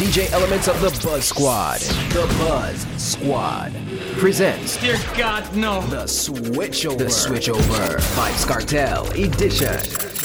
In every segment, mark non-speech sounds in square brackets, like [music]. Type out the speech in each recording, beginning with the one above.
DJ Elements of the Buzz Squad. The Buzz Squad presents Dear God, no. the Switchover. The Switchover Vybz Kartel Edition.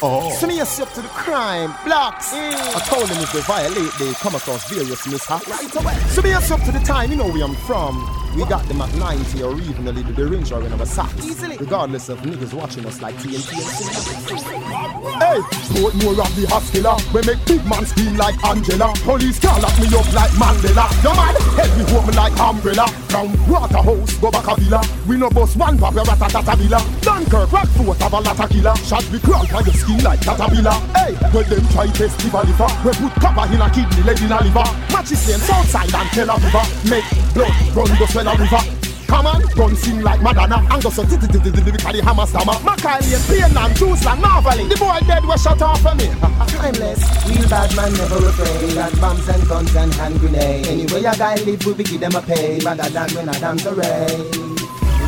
Oh. So me up to the crime, blocks. Mm. I told them if they violate, they come across various mishaps. Right away. So me up to the time, you know where I'm from. We got them at 90 or even a little bit range or whenever socks. Easily. Regardless of niggas watching us like TNT and Hey, don't more of the hospital. We make big man scream like Angela. Police can't lock me up like Mandela. Yo man, help me home like umbrella. From Waterhouse, go back a villa. We no boss one papa ratatata villa. Dunkirk, Rockfort, have a lot of killer. Shot we crawl by your skin like caterpillar. Hey, when them try test the liver. Uh, we put copper in a kidney, lead in a liver. Matches in Southside and Tel Aviv. Uh, make blood run go swell a river. Come on, gun sing like Madonna. And go so ti ti ti ti ti ti the hammer stammer Macaulay, Pain and Juice like Marvelly. The boy dead was shut off for me. Timeless, real bad man never afraid. Got bombs and guns and hand grenade Anyway a guy live, we be give them a pay. Rather than when I dance array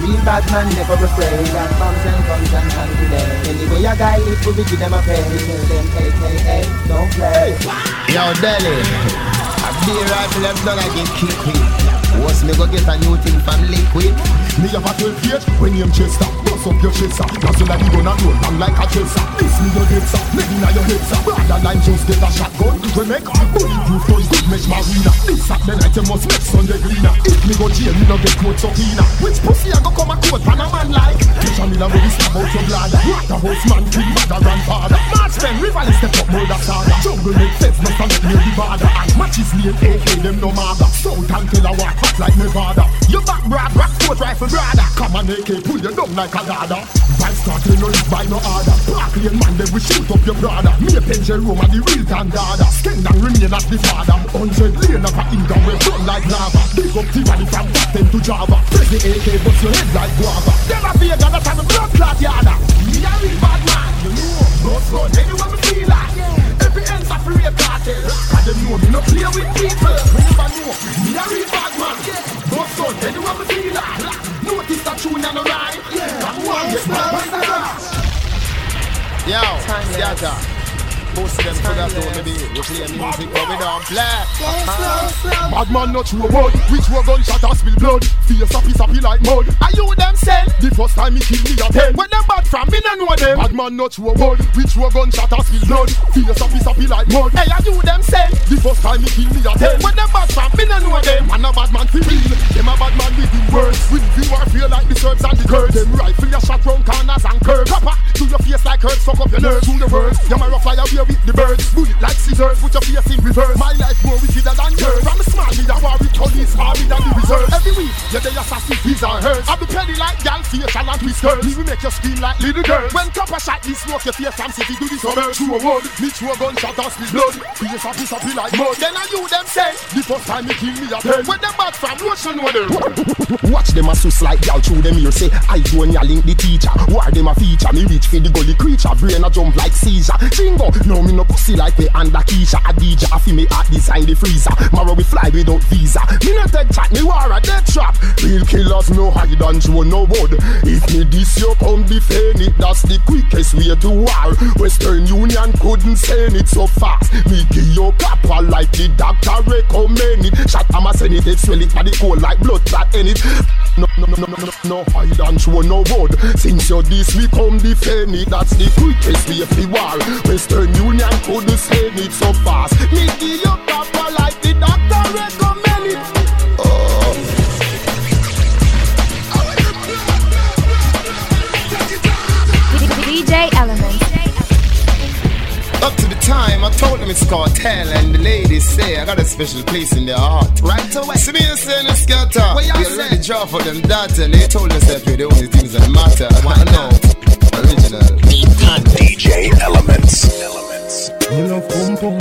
Real bad man never afraid. Got bombs and guns and hand grenade Anyway a guy live, we be give them a pay. Tell them AKA, don't play. Yo, Delhi. A beer rifle them done again keep it. What's me go get a new thing from liquid? Me have a 12 page when him chester Bust up your chest sir. Nothing like you gonna roll down like a chaser This me your head sir. Maybe now your head sir. Brother line just get a shotgun. We make bulletproof gun Good mesh marina This Saturday night you must make Sunday cleaner If me go jail me no get court cleaner Which pussy I go come a court pan a man like? A me now we stab out your bladder. Waterhouse man king mother grandfather March pen rival step up murder saga. Jungle make no stand up near the border And matches name AK them no matter. South and walk hot like Nevada. You back broad back foot rifle brother. Come on AK pull you down like a ladder Vibes starting no live by no order Park lane man they will shoot up your brother. Me a pen Jerome and the real Tandada Stand and remain as the father. Hundred lane of a Inga we run like lava. Big up Tivoli from Captain to Java. Press the AK bust your head like guava. I feel that time a blood clot yada. Me a real bad man you know. Bust gun anywhere me feel like ends a free cartel Cause them know me no play with people. We never know Me a real bad man. Bust gun anywhere me feel like. Notice that tune and a rhyme. Come on, get back by the glass Yo, Scatter. Of them could have told me be we play music but we don't play. Uh-huh. Bad man not true word Which war gunshot and spill blood. Feel sappy sappy like mud. Are you them send? The first time he kill me a ten When them bad from me no know them. Bad man not true word Which war gunshot and spill blood. Feel sappy sappy like mud. Hey, are you them send? The first time he kill me a ten When them bad from me no know them. Man a bad man for real. Them a bad man with him words. With the warfare like the Serbs and the Kurds Them rifle your shot round corners and curves. Copper. To your face like hurts Fuck up your nerves. To the words You marrow fly away with the birds. Bullet like scissors Put your face in reverse. My life more wickeder than yours. From small me a war with police Army than the reserve. Every week you dey assassin These are hers. I be petty like gal facial and girls Me will make you scream like little girls. When copper shot me smoke your face from city to the suburbs True a word Me true a gunshot and split blood. Face happy happy like mud. Then are you them send? The first time he kill me a ten When them bad from lotion know them. Watch them a sus like gal through them ear say I and ya link the teacher. War them a feature Me reach for the gully creature. Brain a jump like seizure. Jingo No me no pussy like the under Keisha Adija I fi me art design the freezer. Tomorrow we fly without visa. Me no take chat Me war a death trap. Real killers no hide and show no wood. If me this you come defend it. That's the quickest way to war. Western Union couldn't send it so fast. Me give you copper like the doctor recommend it. Shot I'm a send it it swell it body cold like blood clot in it. No, no, no, no, no, no, no hide and show no wood. Since you this we come defend it. That's the quickest way to war. Western Union couldn't send it so fast Me give you copper like the doctor recommend it oh. DJ Elements. Up to the time I told them it's cartel and the ladies say I got a special place in their heart. Right away. See me and saying it's scatter. What We say? already draw for them that and they told us that we're the only things that matter. Why no? Original. DJ Elements. Elements. You love pum pum,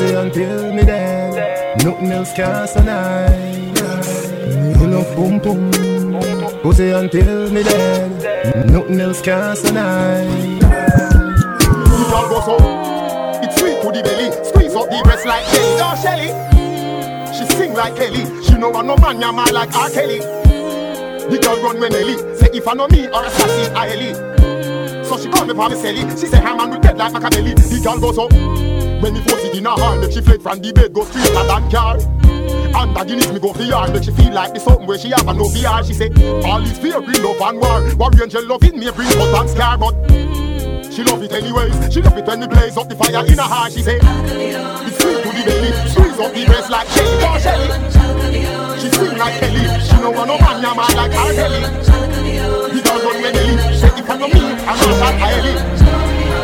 it until me dead. Nothing else can survive. You love pum pum, it until me dead. Nothing else can survive. It all goes up It's sweet to the belly Squeeze up the breast like jelly Oh Shelly She sing like Kelly She know I'm no man yama like R. Kelly The girl run when Ellie Say if I know me or a sassy I Ellie so she call me for me celly She say, her man with dead like Machiavelli. The girl goes up When me force it in her hand Make she fled from the bed Go straight to that car and that Guinness me go for yard Make she feel like this something where she have a no VR She say, all this fear, real love and war. War angel love it, me bring cut and scar But she love it anyways. She love it when me blaze up the fire in her heart. She say, it's sweet to the belly. Squeeze up the breast like Shelly, oh Shelly She sing like Kelly. She no want no man, man like Kelly girl but ready Shake it me, I'm not entirely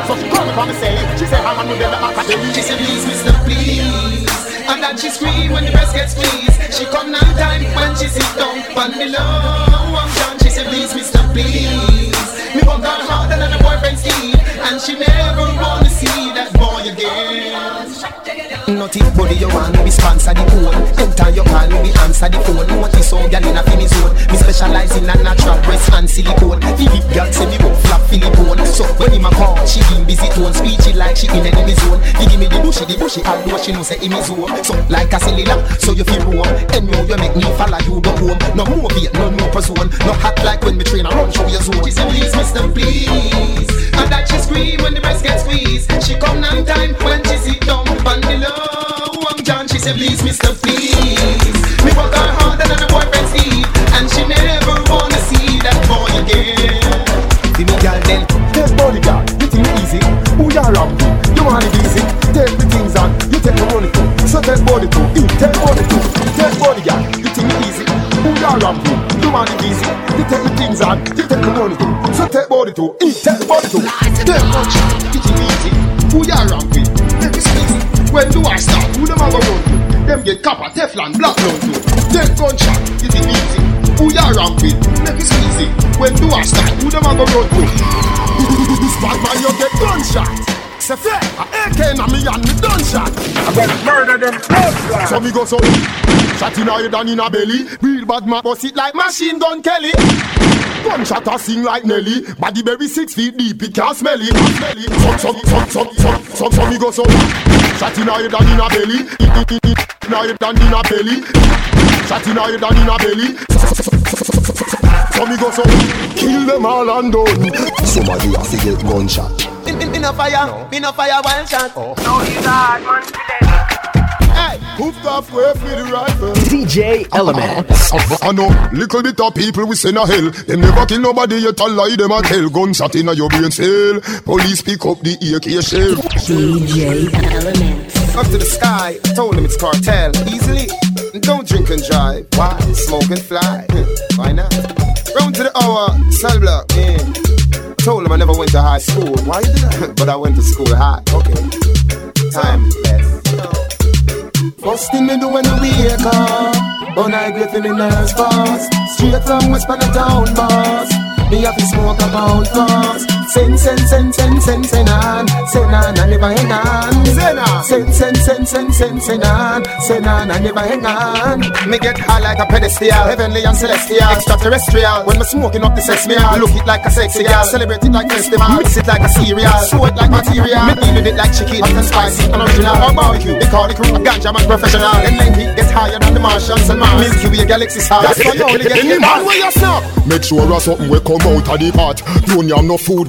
So she called me from the cell She said I'm a new girl at She said please mister please And then she scream when the breast gets squeezed She come nine time when she sit down On me low, I'm done She said please mister please Me work down harder than a boyfriend's need And she never wanna see that boy again Nothing body you want, me sponsor the phone Enter your call, we answer the phone. What is so gal in a specialize in a natural breast and silicone. Philip girl say me won't flap Philipone. So when him a call, she in busy tone, speechy like she in an enemy zone. He give me the bushy, the bushy, all do she know say in a zone. So like a silly lamb, so you feel warm. And now you make me follow you go home. No more beat, no more person. No hot like when me train around show your zone. She say please, mister, please. And that she scream when the breast gets squeezed. She come nine time when she sit down on the love. John, she said, please, Mr. Please. Me work her harder than a boyfriend's Steve, and she never wanna see that boy again. See me, girl, then take girl, You think easy? Who you rob me? You want it easy? sick? Take the things on. You take the money too. So take body too. You take body too. You body, girl, You think easy? Who you rob me? You want it easy? You take the things on. You take the money too. So take body too. You take body too. Take body. You think easy? Who you rob me? When do I start? Who them have a run to? Them get copper, Teflon, black lung to. Them gunshot, it is easy. Who ya around with? Make it easy. When do I start? Who them have a run to? [laughs] This bad man, you get gunshot say fair. AK na me and me done shot. I got murder them blood. So me go so. Shot in a head and in a belly. Real bad man bust it like machine gun Kelly. Gunshot a sing like Nelly. Body berry six feet deep, it can't smell it. Smell it. So so so so so so so me go so. Shot in a head and in a belly. In a head and in a belly. Shot in a head and in a belly. So me go so. Kill them all and done. Somebody has to get gunshot. Me no fire, no. me no fire wild shot. Oh. No, he's hard man DJ Element. [laughs] Oh, oh, I know little bit of people we send a hell. They never kill nobody yet. I lie them a tell guns at inna your brain cell. Police pick up the AK shell. DJ Element. Up to the sky, told him it's cartel. Easily. Don't drink and drive. Why? Smoke and fly. Hmm. Why not? Round to the hour, cell block. Yeah. Told him I never went to high school. Why you did I? [laughs] but I went to school high. Okay. Time left. First the me do when the wake up, on I griffin in the fast. Straight from West Panatown, boss. Me have to smoke a pound fast. Sen sen sen sen sen send on. Send on, I never hang on. sen on. Send, send, send, send, send, send on. Send on, never hang on. Me get high like a pedestal. Heavenly and celestial. Extraterrestrial. When me smoking up the sex meal. Look it like a sexy girl. Celebrate it like festival. Mix it like a cereal. Show it like material. Me deal with it like chicken. Hot and spicy and original. Or barbecue. They call it crew a ganja man professional. And then he gets higher than the Martians and Mars. Milky Way galaxy high. That's why you only get him. Make sure there's something will come out of the pot. Don't you have no food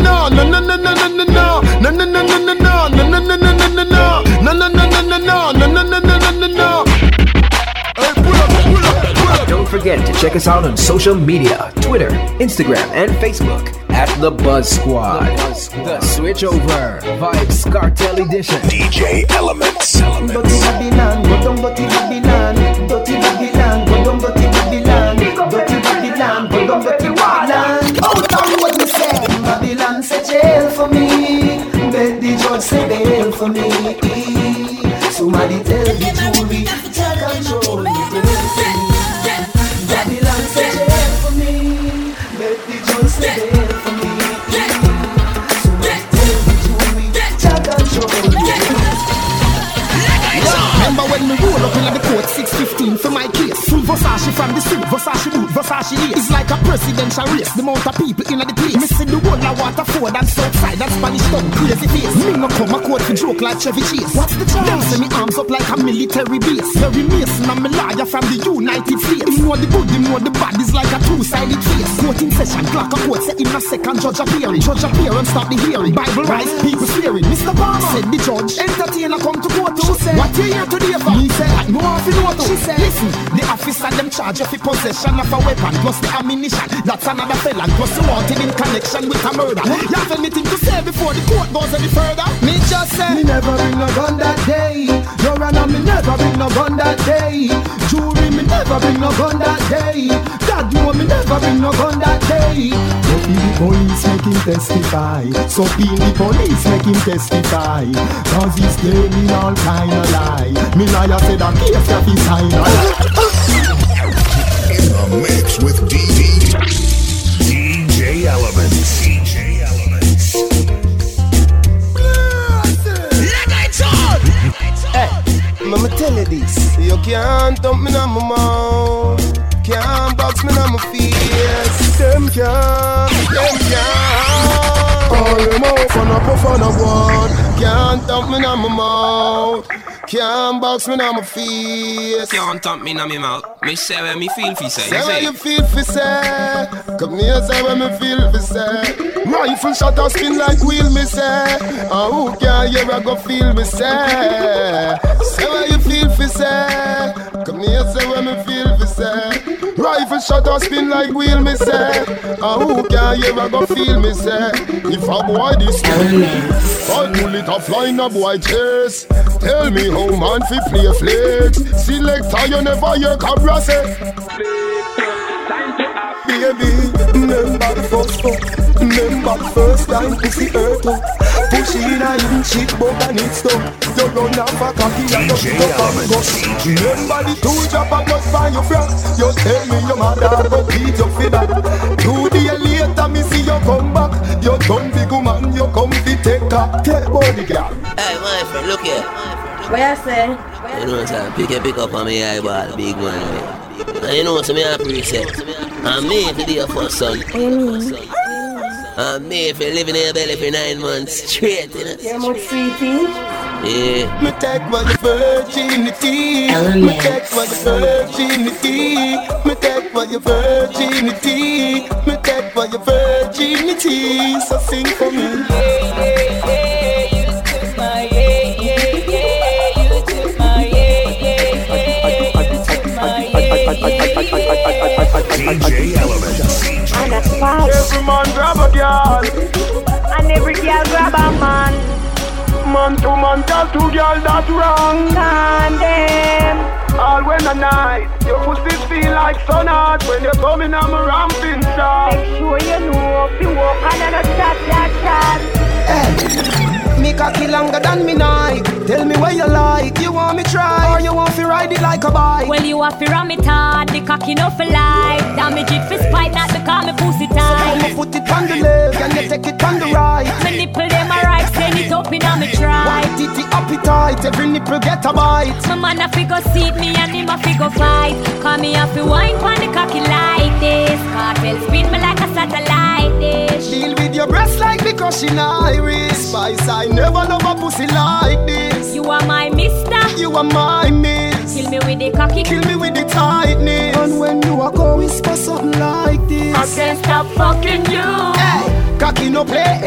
Hey, pull up, pull up, pull up. Don't forget to check us out on social media Twitter, Instagram, and Facebook at The Buzz Squad. The Switch Over Vybz Kartel Edition. DJ Elements. Dirty Babylon, go down dirty Babylon. Dirty Babylon, go down dirty Babylon. Dirty Babylon, go down dirty say jail for me. Bet the judge say bail for me. Versace from the suit, Versace boot, Versace lace It's like a presidential race, the amount of people in the place. See the whole of Waterford and Southside and Spanish town, crazy face. Me no come a court for joke like Chevy Chase. What's the charge? Them say me arms up like a military base. Perry Mason and me lawyer from the United States. Him know the good, him know the bad, it's like a two-sided face Court in session, clock a court, say in a second judge appearing. Judge appearing, start the hearing. Bible rise, people swearing. Mr. Palmer, said the judge Entertainer come to court. Too say, What you here today for? Me say, I know if you know to. She said, Listen, the officer them charge you for possession of a weapon Plus the ammunition, that's another felon Plus you wanted in connection with a murder You have anything to say before the court goes any further? Me just say Me never bring no gun that day. Your Honor, me never bring no gun that day. Jury, me never bring no gun that day. God know me never bring no gun that day. So the police make him testify. So feel the police make him testify. Cause he's telling all kind of lie. Me liar said that case that he sign. The mix with DD. DJ Elements. DJ Elements. I'ma tell you this. You can't dump me on my mouth. Can't box me on my face. Them can't, them can't. All them out for no puff on a one. Can't dump me on my mouth. Can't box me on my face. Can't tap me in my mouth. Me say where me feel fi say. Say say. you feel for say Come here say what me feel for say Rifle shot a spin like wheel me say And who can hear I go feel me say Say what you feel for say Come here say what me feel for say Rifle shot a spin like wheel me say. And who can hear I go feel me say? If a boy this I pull it off line a boy chase. Tell me how man fi play flex Selector you never hear Cabra say. Baby, remember the first fuck Remember the first time pussy hurt up Push in a inch it but and it stuck You run off a cocky and you DJ pick up and Elements, Remember the two drop and just by your friend You tell me your mother go beat you for that Two days later me see you come back You done big woman you come fi take her Take body girl Hey, my friend, look here. What you say? You know what I'm saying? Pick a pick up on me eyeball, big one. man. And you know what I'm saying? preset. I'm made for the first son. What you mean? I'm made for living in your belly for nine months straight, you know? You're more sweetie. Yeah. Me take my virginity. Me Elements. take my virginity. Me take my virginity. Me take my virginity. So sing for me. DJ Elements. And a spot. Every man grab a girl. And every girl grab a man. Man to man, girl to girl, that's wrong. Condemn. All when the night, your pussy feel like sun hot when you come in on my ramping shot. Make sure you know if you walk on and a chat, chat, chat. Me cocky longer than me night. Tell me where you like. You want me try or you want to ride it like a bike? Well, you have to ram it hard, the cocky no for life. Damage it for spite, not because me pussy I'ma put it on the left and you take it on the right. Me nipple them a right, send it up in a me try. White titty appetite, every nipple get a bite. My man a figure seat me and him a figure fight. Call me a fi wine pon the cocky like this. Kartel spin me like a satellite dish. Deal with your breast like me crushing iris. Spice, I never love a pussy like this. You are my mister. You are my miss. Kill me with the cocky. Kill me with the tightness. And when you are go whisper something like this. I can't stop fucking you. Hey, cocky no play.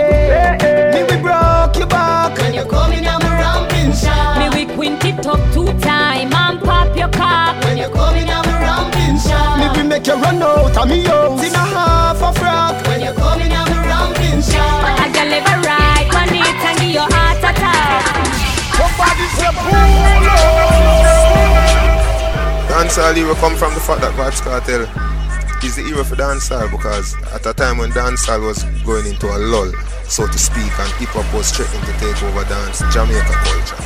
Me we broke your back when you coming on my ramping shot. Me we squint it up two time and pop your cock. When you're coming out the ramping shot. Me we make you run out of me house in a half a frock. When you're coming out the ramping shot. A girl ever ride on it Dancehall era come from the fact that Vybz Kartel is the era for dancehall because at a time when dancehall was going into a lull, so to speak, and hip hop was threatening to take over dance Jamaica culture.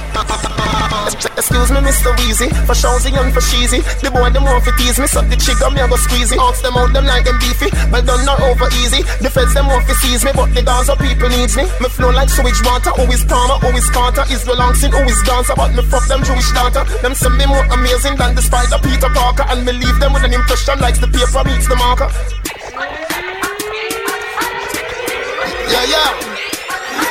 Excuse me, Mr. Weezy, for Shawzy and for cheesy. The boy them want to tease me, so the chick me I go squeezy. Ask them out, them like them beefy, but done not over easy. The feds them want to seize me, but the dance people needs me. Me flow like sewage water, always Palmer, always Carter. Israel Langston, always dancer, but me fuck them Jewish daughter. Them send me more amazing than the spider Peter Parker, and me leave them with an impression like the paper meets the marker. Yeah, yeah.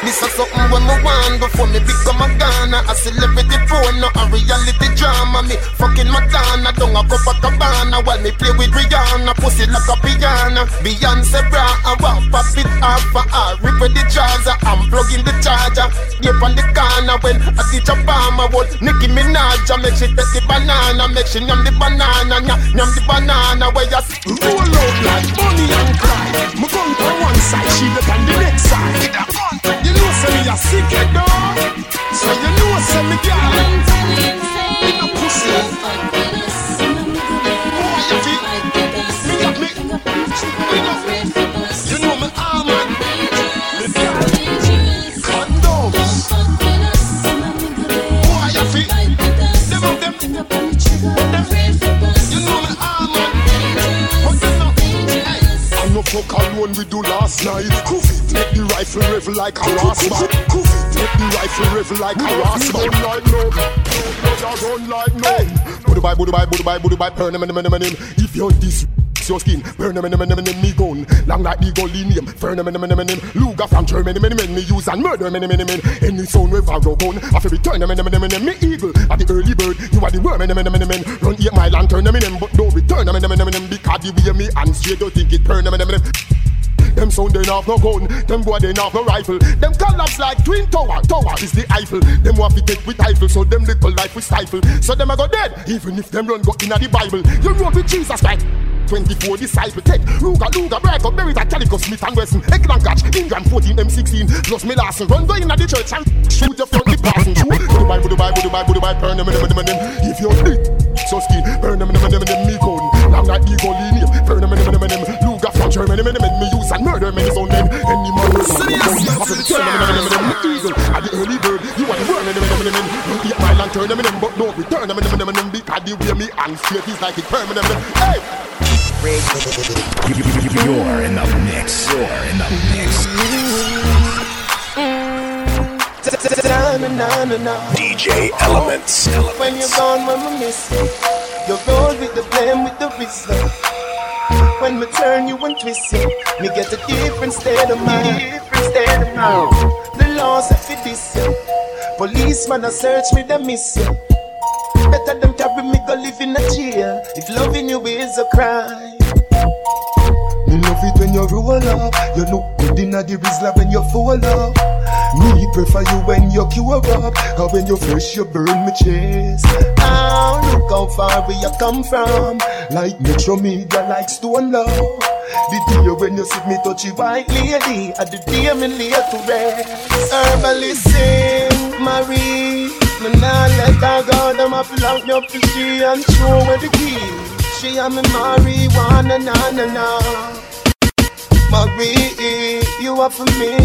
This is something when me want before me become a Ghana. A celebrity phone, not a reality drama. Me fucking Madonna, don't a Copacabana While me play with Rihanna, pussy like a piano. Beyonce bra, I want pop it off for Rip with the jaws, I'm plugging the charger Deep on the corner. When I teach Obama What Nicki Minaj, make she take the banana. Make she yum the banana, yum, the banana. Where you roll out like money and cry. Me gun to one side, she look on the next side. a you know say me a head dog. So you know say me girl Me no pussy fuck alone we do last night. Coffee Make the rifle revel like a rascal. Coffee Make the rifle revel like a rascal. Run like no. Run like no Budu bye, budu bye, budu bye, budu bye Burn them, them, them, them. If you're this your skin, burn them, them, them, them, me gun Long like the Golinium, burn them, them, them, them Luger from Germany, many men, me use and murder many, many men Any sound with a gun, I feel return them, them, them, them Me eagle, at the early bird You are the worm, them, them, them, them Run eight mile and turn them But don't return them, them, them, them Because the way me and straight, you think it burn them, them, them them sound they have no gun, them boy they have no rifle. Them collapse like twin tower, tower is the Eiffel. Them want to take with rifle, so them little life we stifle. So them a go dead, even if them run go in the Bible. You run with Jesus Christ. 24 disciple take Ruga, Luga, break up, bury that Calico, Smith and Wesson Eggland catch, Ingram 14, M16 Plus me run go in the church and shoot your front the passing bye, budu bye, budu bye, Burn them, them, them, them If you're so skin Burn them, them, them, them, me gun Long like eagle in Burn them, them, them, Germany, them, them, me use and murder many sound them Any man will at the early bird You are the worm, them You eat my land, turn them, them But don't return them Because the way me and straight is like it permanent Hey! You're in the mix. You're in the mix. DJ Elements. When you're gone, when we miss you, you're roll with the blame, with the wisdom. When me turn you and twist you, me get a different state of mind. Different state of mind. The laws have fit this you. Policeman a search me, they miss you. Better them carry me go live in a jail. If loving you is a crime. Me love it when you roll up. You look good in the Rizla when you fall up. Me prefer you when you cure up. Cause when you fresh, you burn me chest. Oh, look how far we you come from. Like Metro Media, like Stone Love. The day when you see me touch you white lady, at the day me lay to rest. Herbalist sing, Marie. Me nah let her go, them a lock me up to she and show where the key. She and me marijuana, na na na. Marie, you are for me.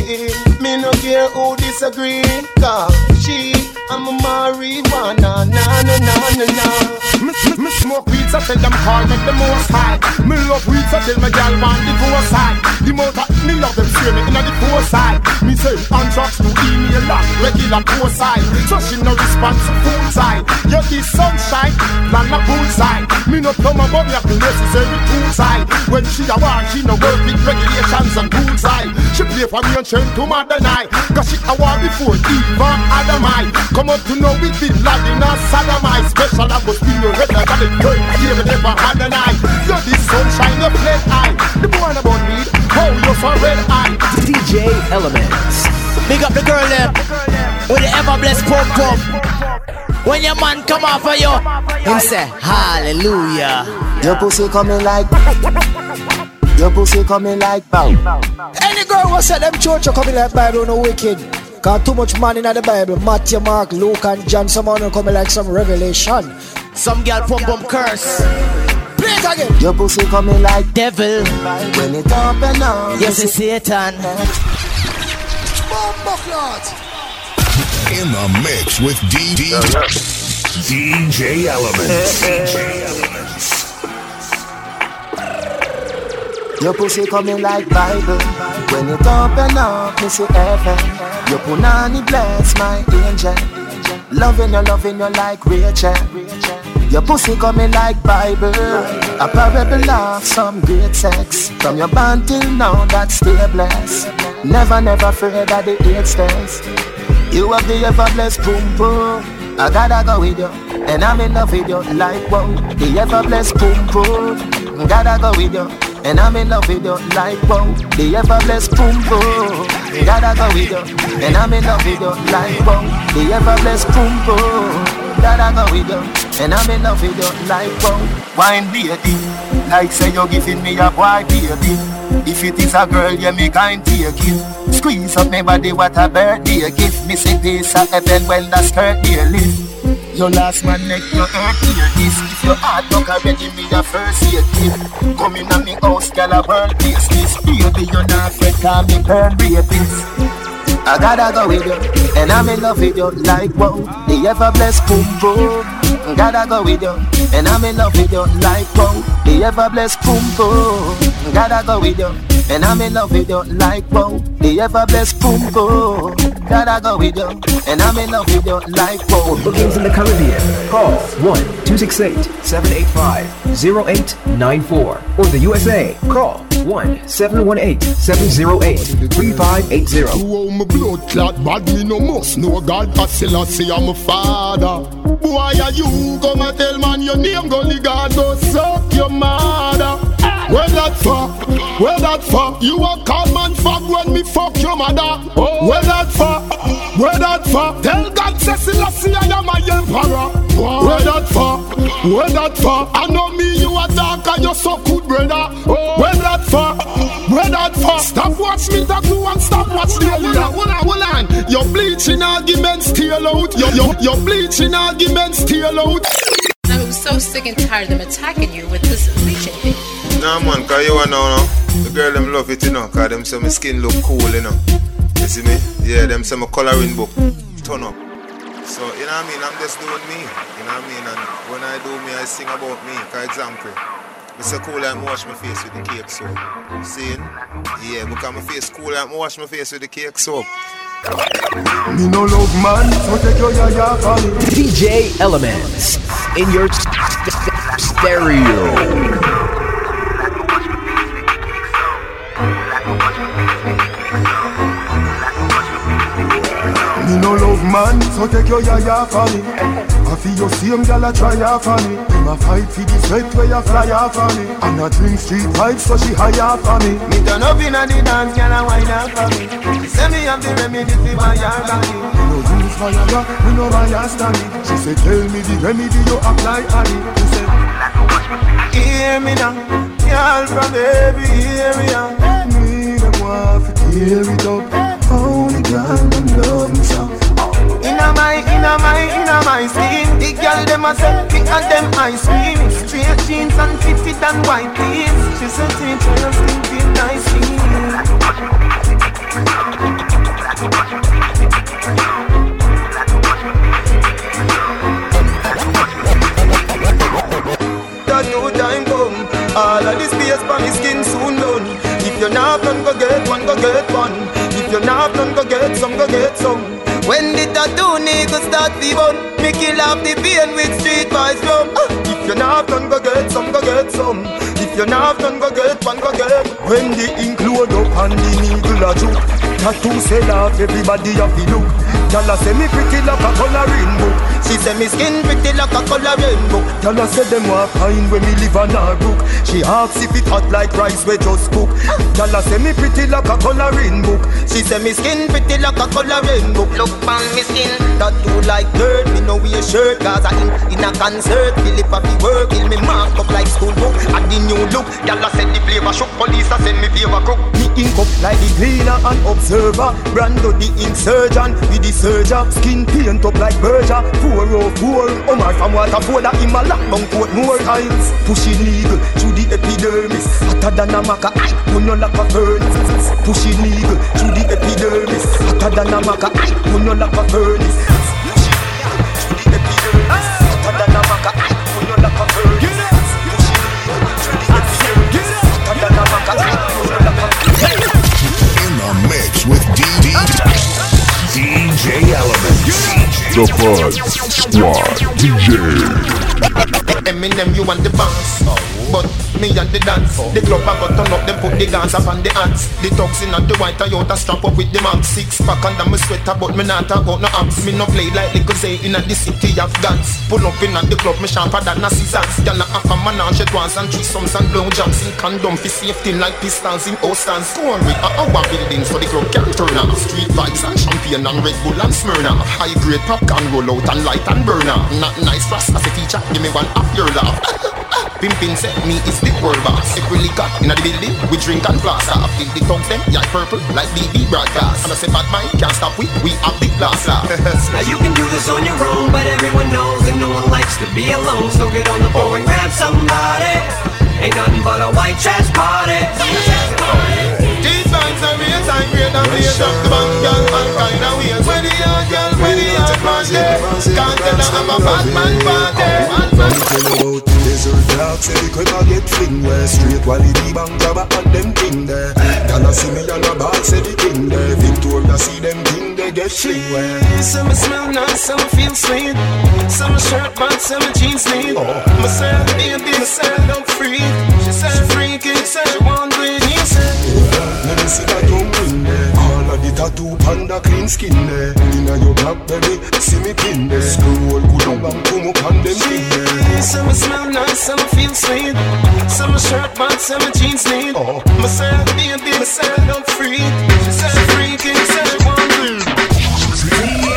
Me no care who disagree. Cause she, I'm a marijuana, na na na na na. Me, me, me smoke weed, so tell them call me the most high. Me love weed, so tell my gal the four side. The most that me love them see me in the four side. Me say contracts to email and regular four side. So she no response to full side. You the sunshine, plan a pool side. Me no come about me a every two side. When she a want, she no work with regulations and pool side. She play for me and turn to mother night. Cause she a war before Eva Adamite. Come up to know we feel like in a sodomite. Special I go spin your head like a girl. Here we never had a night. You're the sunshine, the play eye. The one about me, how you for red eye. DJ Elements. Big up the girl there with the ever blessed pom pom. When your man come off of you, him say hallelujah. Your pussy coming like Your pussy coming like bow. Any girl will say them church are coming like Bible no wicked. Got too much man in the Bible. Matthew, Mark, Luke, and John. Some of them coming like some revelation. Some girl pump pump curse. Play it again. Your pussy coming like devil. When it open up, yes, it's Satan. In the mix with DJ DJ Elements. [laughs] DJ Elements. Your pussy coming like Bible. When it open up, me see heaven. Your punani bless my angel. Loving you, loving you like Rachel. Your pussy coming like Bible. A parable of some great sex. From your band till now, that's still blessed. Never, never afraid that the eight stairs. You have the ever blessed boom boom. I gotta go with you, and I'm in love with you like wow. The ever blessed boom boom. Gotta go with you. And I'm in love with you like wow The ever blessed boom boom Gotta go with you. And I'm in love with you like wow The ever blessed boom boom Gotta go with you. And I'm in love with you like wow Wine baby. Like say you're giving me a boy baby. If it is a girl, yeah, me kind take it Squeeze up my body, what a birthday gift Me say this a heaven when the skirt here lift your last man make your hurt hear this If your heart don't already me a first aid kit Come in on me house, gal a world business Baby, you're not afraid, call me burn rapist I gotta go with you, and I'm in love with you like wow The ever blessed boom boom Gotta go with you, and I'm in love with you like wow The ever blessed boom boom Gotta go with you. And I'm in love with you like wow. The ever blessed boom boom Gotta go with you. And I'm in love with you like wow. For bookings in the Caribbean, call 1-268-785-0894 Or the USA, call 1-718-708-3580 Oh, my blood clot bad, me no must know God I still say I'm a father. Why are you come and tell man your name? Gully God go suck your mother Where that for? Where that for? You a call man fuck when me fuck your mother oh. Where that for? Where that for? Tell God say Selassie I am my emperor Where that for? Where that for? I know me you a dark and you so good brother oh. Where that for? Where that for? Stop watch me tattoo and stop watch the Hold on, hold on, hold on Your bleaching arguments steal out Your, your, your bleaching arguments steal out I'm so sick and tired of them attacking you with this bleaching thing. Nah man, cause you know, no? The girl them love it, you know, cause them say my skin look cool, you know. You see me? Yeah, them say my coloring book turn up. So, you know what I mean? I'm just doing me. You know what I mean? And when I do me, I sing about me. For example, I say cool like wash my face with the cake soap. See? Yeah, because my face cool like wash my face with the cake soap. Me no love man, so take your yaya for me DJ Elements in your st- stereo. Me no love man, so take your yaya for me. I feel your same gal a try off for me. Him a fight for the sweat where you fly off for me. And a drink street vibes so she high off for me. Me turn up inna the dance, gal a wine off for me. She say me have the remedy for my yard body Me. No use Viagra, me no buy stanley She say tell me the remedy you apply on it She say Hear me now, girl from baby, hear me them want to tear it up Only girl them love me so. Inna my, inna my, inna my skin The girl them a say, pick and them ice cream. Straight jeans and fitted and white tees She say, take your skin feel nice That no time come. All of this space for me skin soon done. If you not none go get one, go get one. If you're not none go get some, go get some. When the tattoo nigga start fi bun Me kill off the pain with street boys drum Ah, If you not none go get some, go get some. If you're not none go get one, go get When the ink load up and the needle a juke Tattoo sell off, everybody have to look Y'all a say me pretty like a coloring book She say me skin pretty like a coloring book Y'all a say them want pine when me live on a brook She asks if it hot like rice we just cook Y'all a say me pretty like a coloring book She say me skin pretty like a coloring book Look on me skin. Tattoo like dirt, me no wear shirt. Cause I in, in a concert, Philip a fi work. Kill me mark up like school book. Add the new look. Y'all said the flavor shook. Police a send me favor cook. Me ink up like the cleaner and observer. Brando the insurgent with the surgeon. Skin paint up like Berger. 404. Omar from Waterford. Him a lock down Portmore Isles. Pushing needle through the epidermis. Hotter than a maca. I put no like a furnace. Pushing needle through the epidermis. Hotter than a maca. I put no like a furnace. DJ Element. The Buzz Squad DJ. Eminem, you want the bounce. But me and the dance. The club I got turn up, them put the guns up on the ants. The toxin and the white Toyota strap up with the max. Six pack under my sweater, but me not talk no abs. Me no play like little say in the city of guns. Pull up in at the club, me sharper than a scissors. Y'all not have a manage at once and threesomes and blow jumps in condom for safety like pistols in Ostans. On with our buildings so the club can turn off. Street vibes and champagne and Red Bull and Smirnoff. High grade popcorn roll out and light and burn off. Not nice fast as a teacher, give me one off your laugh. Pimpin said me is the world boss. If we lick up in the building, we drink and floss off. Till the tongues them, yeah, purple like BB broadcast. And I say bad mind can't stop we, we have the blast. [laughs] Now you can do this on your own, but everyone knows that no one likes to be alone. So get on the phone and grab somebody. Ain't nothing but a white trash party. These vibes are real time, great and the girl, all kind of ways. Where the young girl, where the young party? Can't tell her I'm a bad man party. Man tell about desert dog Say the crib a get fling where Straight while the bank grab and them thing there Y'all see me on the bar say the thing there Victoria see them thing they get fling where Some smell nice, some feel sweet. Some shirt, but some jeans neat. Myself, baby, myself, I'm free. She said, freaky, said, she want to he said. Let me see that tattoo panda clean skin there Inna your blackberry see me pin there Scroll good up and come up on them thing there Some smell nice, some feel sweet. Some shirt, but some jeans neat. Oh. Myself, baby, myself, I'm free. She said, freaky, said, she want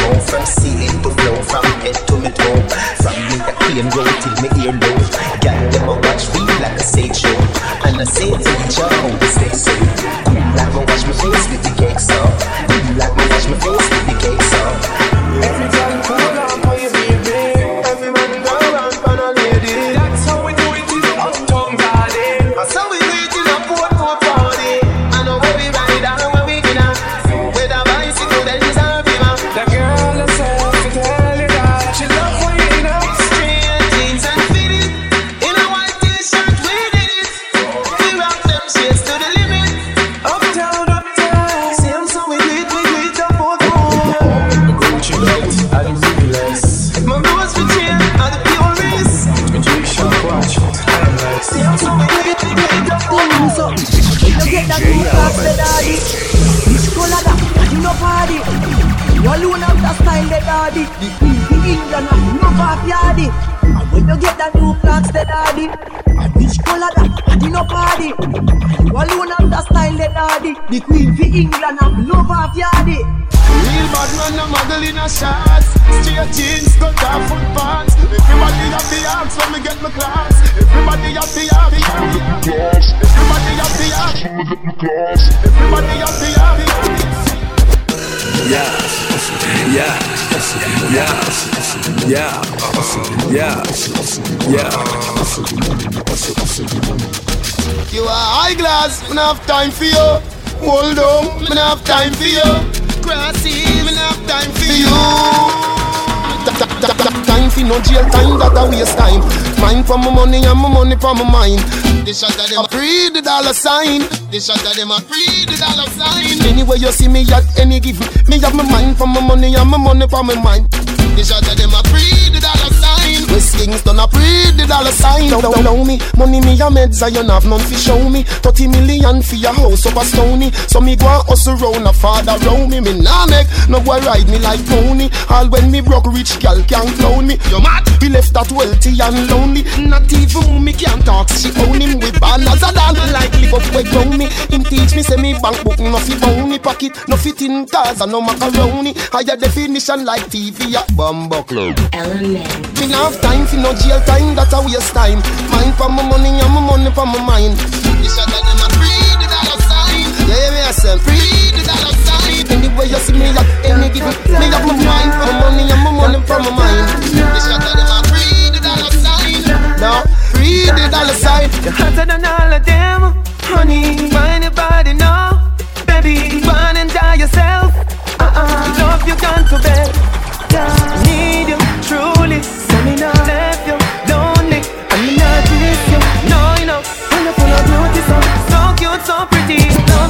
more From ceiling to floor, from head to my toe From me a clean road till me ear low. Got them a watch me like a stage show. And I say to each other yeah, yeah, yeah. You are eyeglass, me not have time for you. Hold on, not have time for you. Grassy, me not have time for you. Time for no jail time, that a waste time. Mind for my money and my money for my mind. This shot of them a free the dollar sign. This shot of them a free the dollar sign. Anyway you see me at any given, me have my mind for my money and my money for my mind. This shot of them sign. West Kingston a free the dollar sign. Now, now, now me, money me a meds, I you have none fi show me. 30 million for your house up a stony. So me go and hustle round a father round me. Me nah make no boy ride me like pony. All when me broke rich gal can't clown me. You mad? We left that wealthy and lonely. Not even me can't talk. She own him with bad as a dog. Like live up way ground me. Him teach me say me bank book no fi bony pocket. No fit in cars and no macaroni. Higher definition like TV at Bumbo Club. Element. Me nah have time for no jail time. That a waste time. Mind for my money and my money for my mind. This a them a free the dollar sign. Yeah, yeah, me a say free the dollar sign. Anyway you see me at any given, me have my mind for my money and my money for my mind. This a them a free the dollar sign. No, free the dollar sign. You're hotter than all of them, honey. Find your body now, baby. Run and die yourself. Uh-uh, love you gone to bed. Need you truly.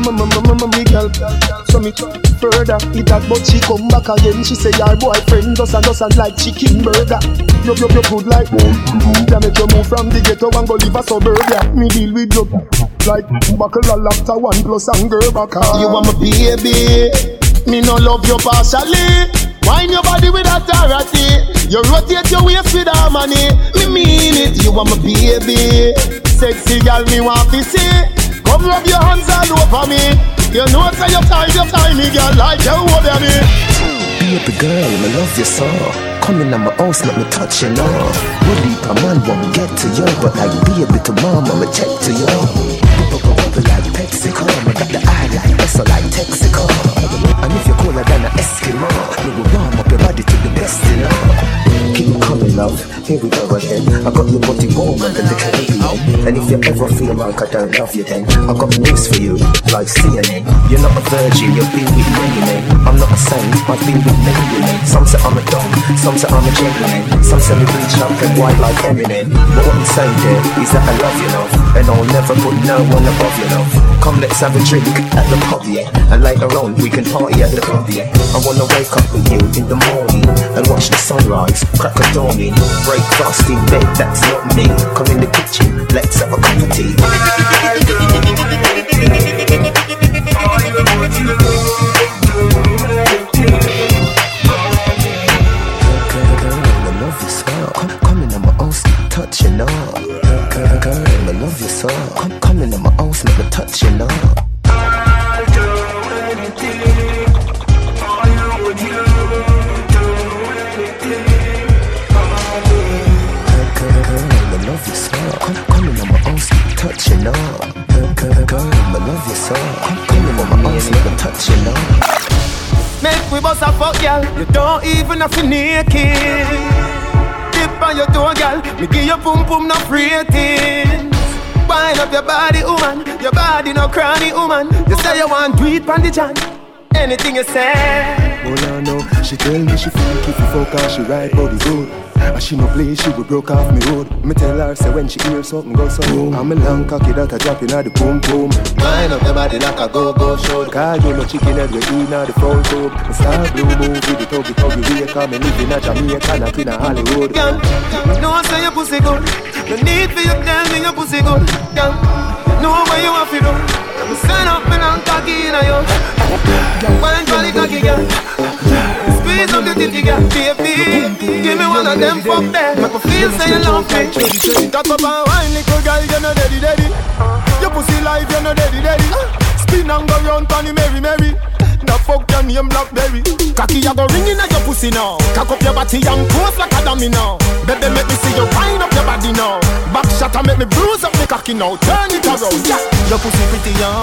me girl. So me further. Eat that, but she come back again. She say, your boyfriend does and does and like chicken burger. You, you, you good like Yeah, make you move from the ghetto and go live a suburb. Yeah, me deal with you like buckle a after one plus and girl back. You want my baby. Me no love you partially. Wine your body with authority. You rotate your waist with harmony. Me mean it. You want my baby. Sexy girl, me want to see. Come rub your hands all over me. You know say you tie you tie me, girl, like you over me. Baby girl, me love you so. Come in my house, let me touch you now. Deep a man won't get to you, but like baby to mama, me check to you. Pepsi, come. I got the eye like Esso, like Texaco. And if you're cooler than an Eskimo, me will warm up your body to the best, you know. Keep coming, love. Here we go again. I got your body warmer than the Caribbean. And if you ever feel like I don't love you, then I got news for you, like CNN. You're not a virgin, you've been with many men. I'm not a saint, I've been with many women. Some say I'm a dog, some say I'm a gentleman. Some say me reach up and white like Eminem. But what I'm saying there is that I love you, love. And I'll never put no one above you, love. Come, let's have a drink at the pub, yeah. And later on, we can party at the pub, yeah. I wanna wake up with you in the morning and watch the sunrise, crack a dawning. Breakfast in bed, that's not me. Come in the kitchen, let's have a cup of tea. House, touch you now. Girl, girl, girl, I love you so. Come, come in my house, let me touch you now. Make we bust a fuck, girl. You don't even have to naked. Dip on your toe, girl. Me give you boom boom no rating. Wind up your body, woman. Your body no cranny, woman. You say you want do it on the jam. Anything you say. Oh no, no, she tell me she feel if you fuck her, she ride body good. And she no play, she will broke off me road. Me tell her, say when she hear something go so boom. I'm a long cocky that a drop in the boom boom. Wind up your body like a go-go show. Cause you no chicken head we eat now the front tube. Me start blue movie, the tuggy tuggy way. Cause me live in a Jamaica, not in a Hollywood. Girl, no one say your pussy good. No need for you tell me your pussy good. Girl, know what you have to do. I'm stand up and I'm cocky in you. Wine for the cocky girl. Squeeze up the titty girl, baby. Give me one of them fuck there. Make me feel say you love me. Cock up and wine, little girl, you know daddy daddy. Your pussy life, you know daddy daddy. Spin and go round, panny merry merry. The fuck your name Blackberry Cocky you go ring in your pussy now Cock up your body and pose like a dummy now Baby make me see you wind up your body now Back shot and make me bruise up me cocky now Turn it around, yeah Your pussy pretty young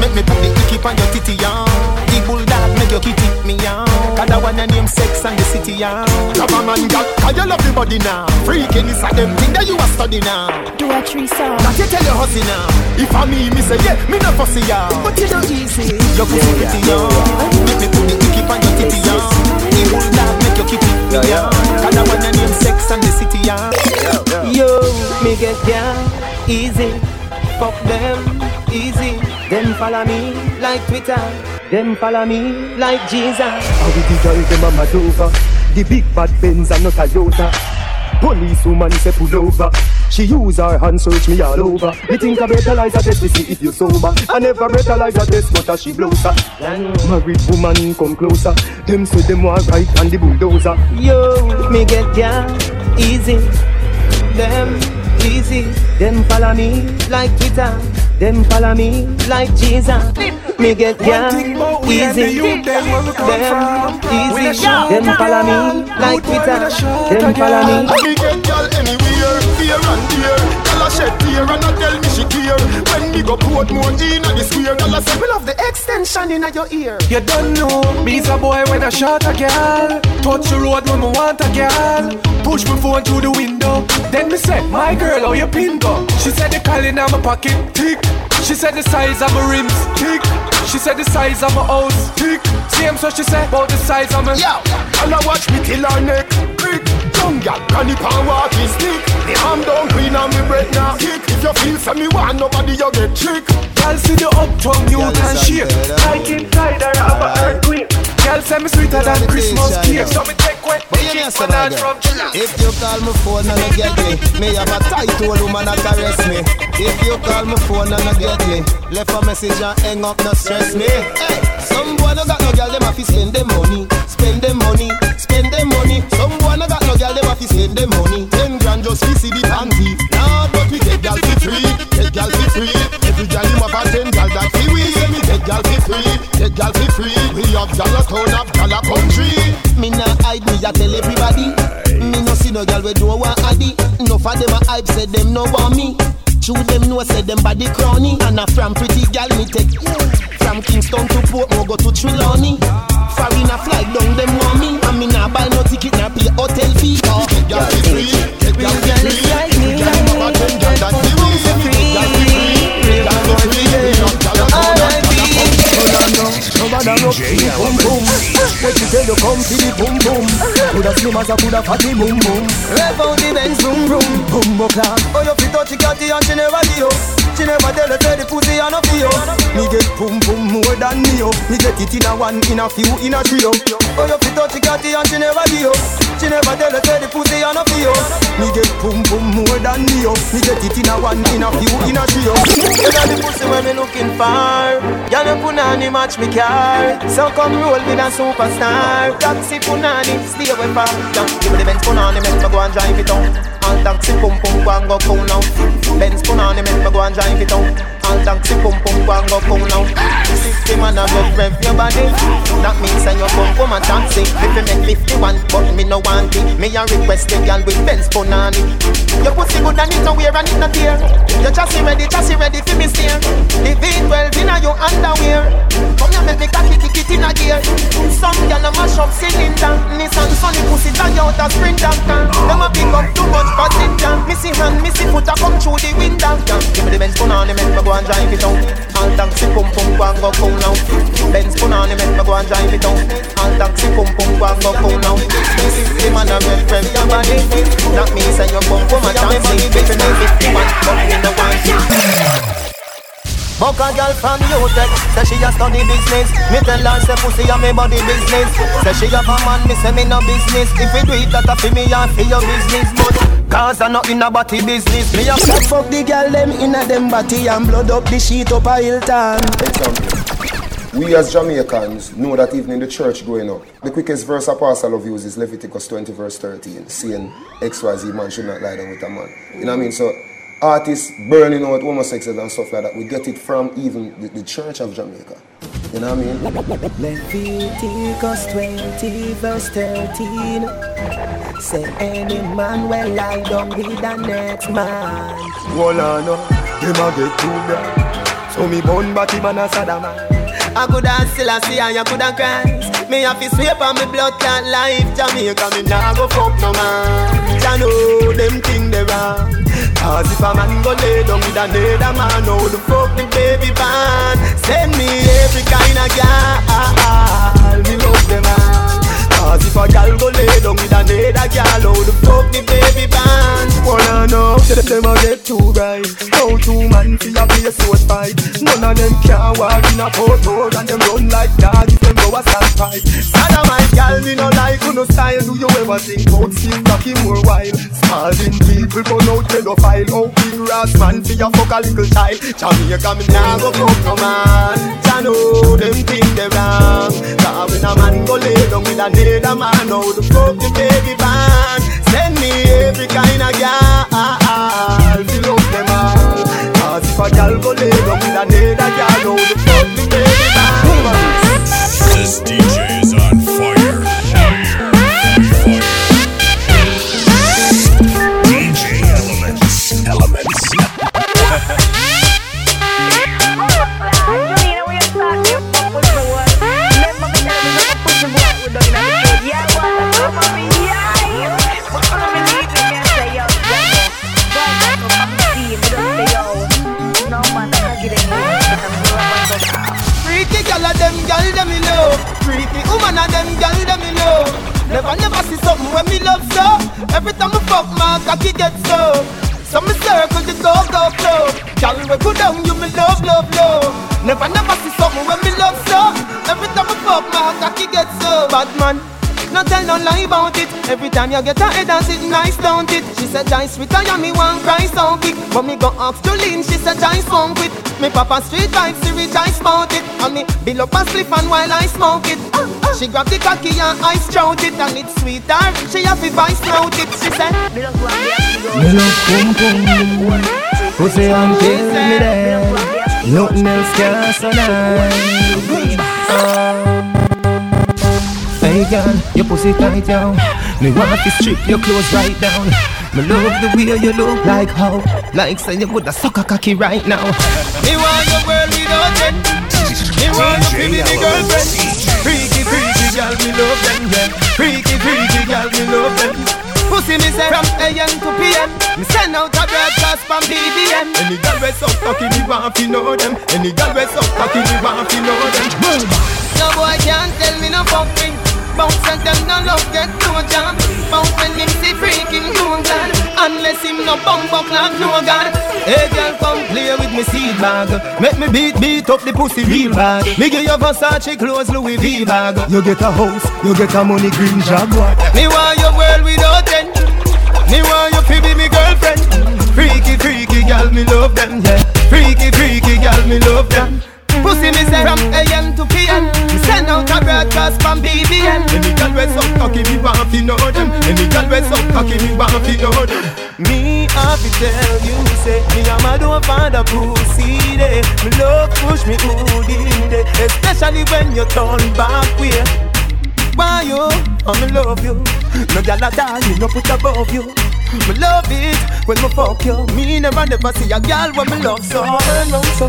Make me put the icky on your titty young The bulldog make your kitty me young Cause I want your name sex and the city young Love a man girl, cause you love the body now. Freaking is a them thing that you are study now. Do a tree song That you tell your hussy now. If I me, me say yeah, me no fussy ya But you don't easy. Your pussy pretty young Make me put the icky on your titty young The bulldog make your kitty me young Cause I want your name sex and the city young Yo, me get down easy. Fuck them. Easy. Them follow me like Twitter. Them follow me like Jesus. How we the girl them a mad over The big bad Benz and not a Toyota Police woman say pull over She use her hand search me all over Me think I brutalize her test to see if you sober I never brutalize her test but as she blows her Married woman come closer Them say them want right and the bulldozer Yo, me get ya easy. Them easy. Them follow me like Twitter. Them follow me like Jesus. Me get down easy. Them easy. Them follow me like Twitter. Them follow me. Me get girl anywhere, here and there. Girl a shed tear and a tell me she care. When me go put more in a the square, girl a say we love the extension in your ear. You don't know, me's a boy when I shot a girl. Touch the road when me want a girl. Push my phone through the window. Then me say, my girl, how you pin go? She said the calling on my pocket, tick. She said the size of my rims, tick. She said the size of my house, tick. Same so she said about the size of my. Yo, and I watch me till her neck, tick. Young gal, granny pan walking stick. The arm down green and me break now. Kick. If you feel for me want nobody you get trick. Girl see the uptown you can shake. Like inside her have a earthquake. Girl say me sweeter than Christmas cake. So me take wet me you kick know, my dad girl, from Chile. If you call my phone and I get me, me have a tight old woman that caress me. If you call my phone and I get me, left a message and hang up, no stress me. Hey, some boy no got no girl, them have to spend them money, spend them money, spend them money. Some boy no got no girl, them have to spend them money. Ten grand just to see the panty. Nah, but we get gal for free, get gal for free. Every gal him have a ten gal that fi we. Say me get gal for free, get gal for free. We have gal a town, have gal a country. Me nah hide, me a tell everybody. Me no see no gal we don't want addy. No for them a hype, say them no want me. True them know say them body crony And a from pretty gal me take From Kingston to Portmore go to Trelawny Foreign a flight down them want me And me As a coulda fatty boom boom Rev out the Benz boom boom. Boom boom clap Oh, you fit touch the catty and she never. She never tell say the pussy and no feel. Me get boom boom more than me oh Me get it in a one, in a few, in a trio Oh, you fit touch catty and she never give. She never tell say the pussy and no feel. Me get boom boom more than me oh Me get it in a one, in a few, in a trio You know the pussy when me looking for. Y'all no punani match me car. So come roll with a superstar. Taxi punani, stay away far. Give me the Benz punani, make me go and drive it on. All taxi pum pum go and go cool now. Benz punani, make me go and drive it on. All taxi pum pum go go cool now. Sixty man a go rev your body. That means say you come come a taxi. If you make fifty one, but me no want it. Me a request the girl with Benz punani. Your pussy good and it no wear and it no tear. Your chassis ready, chassis ready for me steer. The V12 inna your underwear. Come here make me cocky kick it inna gear. Some gyal a mash up cylinder. Nissan Sunny pussy you out a sprinter. Them a pick up too much passenger. Missy hand, missy foot a come through the window. Give me the Benz punani, make me go and drive it out. All taxi go and go now. Benz punani, make me go and drive it out. All taxi pum pum go and go cool now. The man a rev rev your body. That means say you come come a. If you make fifty one, but me no want you. Buck a girl from UTech Say she a study business Me tell her say pussy a me body business Say she a a man Me say me no business If you do it that a fi me and fi your business But Cause I not in a body business. Me a Fuck fuck the girl them in a them body and blood up the sheet up a Hilton. We as Jamaicans know that even in the church growing up, the quickest verse apostle of use is Leviticus 20 verse 13, saying XYZ man should not lie down with a man. You know what I mean? So artists burning out homosexuals and stuff like that, we get it from even the, the church of Jamaica. You know what I mean? Leviticus 20 verse 13 Say any man will lie down with the next man Hold on, no, them a get too bright. So me bun batty man a Saddam. I could have still a see and you could have Christ Me have to sweep on me blood clot life Jamaica me nah go fuck no man Ya know them thing they wrong Cause if a man go lay down with another man How the fuck the baby ban Send me every kind of girl Me love them man Cause if a gal go lay down with another gal How the fuck the baby ban Wanna know that them a get too bright. No two man fi a play sword fight. None of them can walk in a port road and them run like dogs if them go a stand fight. Sada my gal, me no like who no style Do you ever think about Steve cocky more wild? Smiling people go out pedophile. Oh, big brass man fi a fuck a little child. Jamaica me nah go fuck no man Ya know them think they wrong Cause when a man go lay down with another man How fuck baby ban Send me every kind of girl Fill up them all Cause if a girl go lay down with another girl How the fuck the baby ban This DJ is on fire. DJ. Elements. Never never see something when me love so. Every time I fuck my cocky get so. So me circle the go go flow Gal we go down you me love love love. Never never see something when me love so. Every time I fuck my cocky get so. Bad man no tell no lie about it. Every time you get a head and sit nice, don't it? She said, I am me one cry so quick. But me go ask to lean, she said, Jai smoke it. Me papa street vibes, she I spout it. And me bill up a spliff and while I smoke it. Ah, ah. She grab the cocky and I strout it. And it's sweeter, she have to vice note it. She said, Me love pum pum Pussy and kill me there. Nothing else can. Hey girl, your pussy tight down. Me want to strip your clothes right down. Me love the way you look like how Like say you woulda suck a cocky right now. Me want your world without end Me want you to be the girlfriend. Freaky, freaky girl, me love them, yeah Freaky, freaky girl, me love them. Pussy me say from AM to PM Me send out a broadcast from BBM Any girl we suck cocky, me want to know them. Any girl we suck cocky, me want to know them. No boy can't tell me no fucking Bounce and them no love get no jam Bounce when him see freaking no God. Unless him no bum buck like no God. Hey girl come play with me seed bag. Make me beat beat up the pussy real bad. Me give you Versace clothes Louis V bag. You get a house, you get a money green Jaguar. Me want your world without end Me want you to be me girlfriend. Freaky freaky girl me love them yeah. Freaky freaky girl me love them. Pussy me say from AM to PM Me send out a broadcast from BBM Any girl we suck cocky me want to know them Any girl we suck cocky me want to know them Me have to tell you say Me a mad over the pussy day Me love push me hood in day Especially when you turn back way why you? I'm in love you. No gal a die, me no put above you. Me love it when me fuck you. Me never never see a gal when me love so. Turn round so,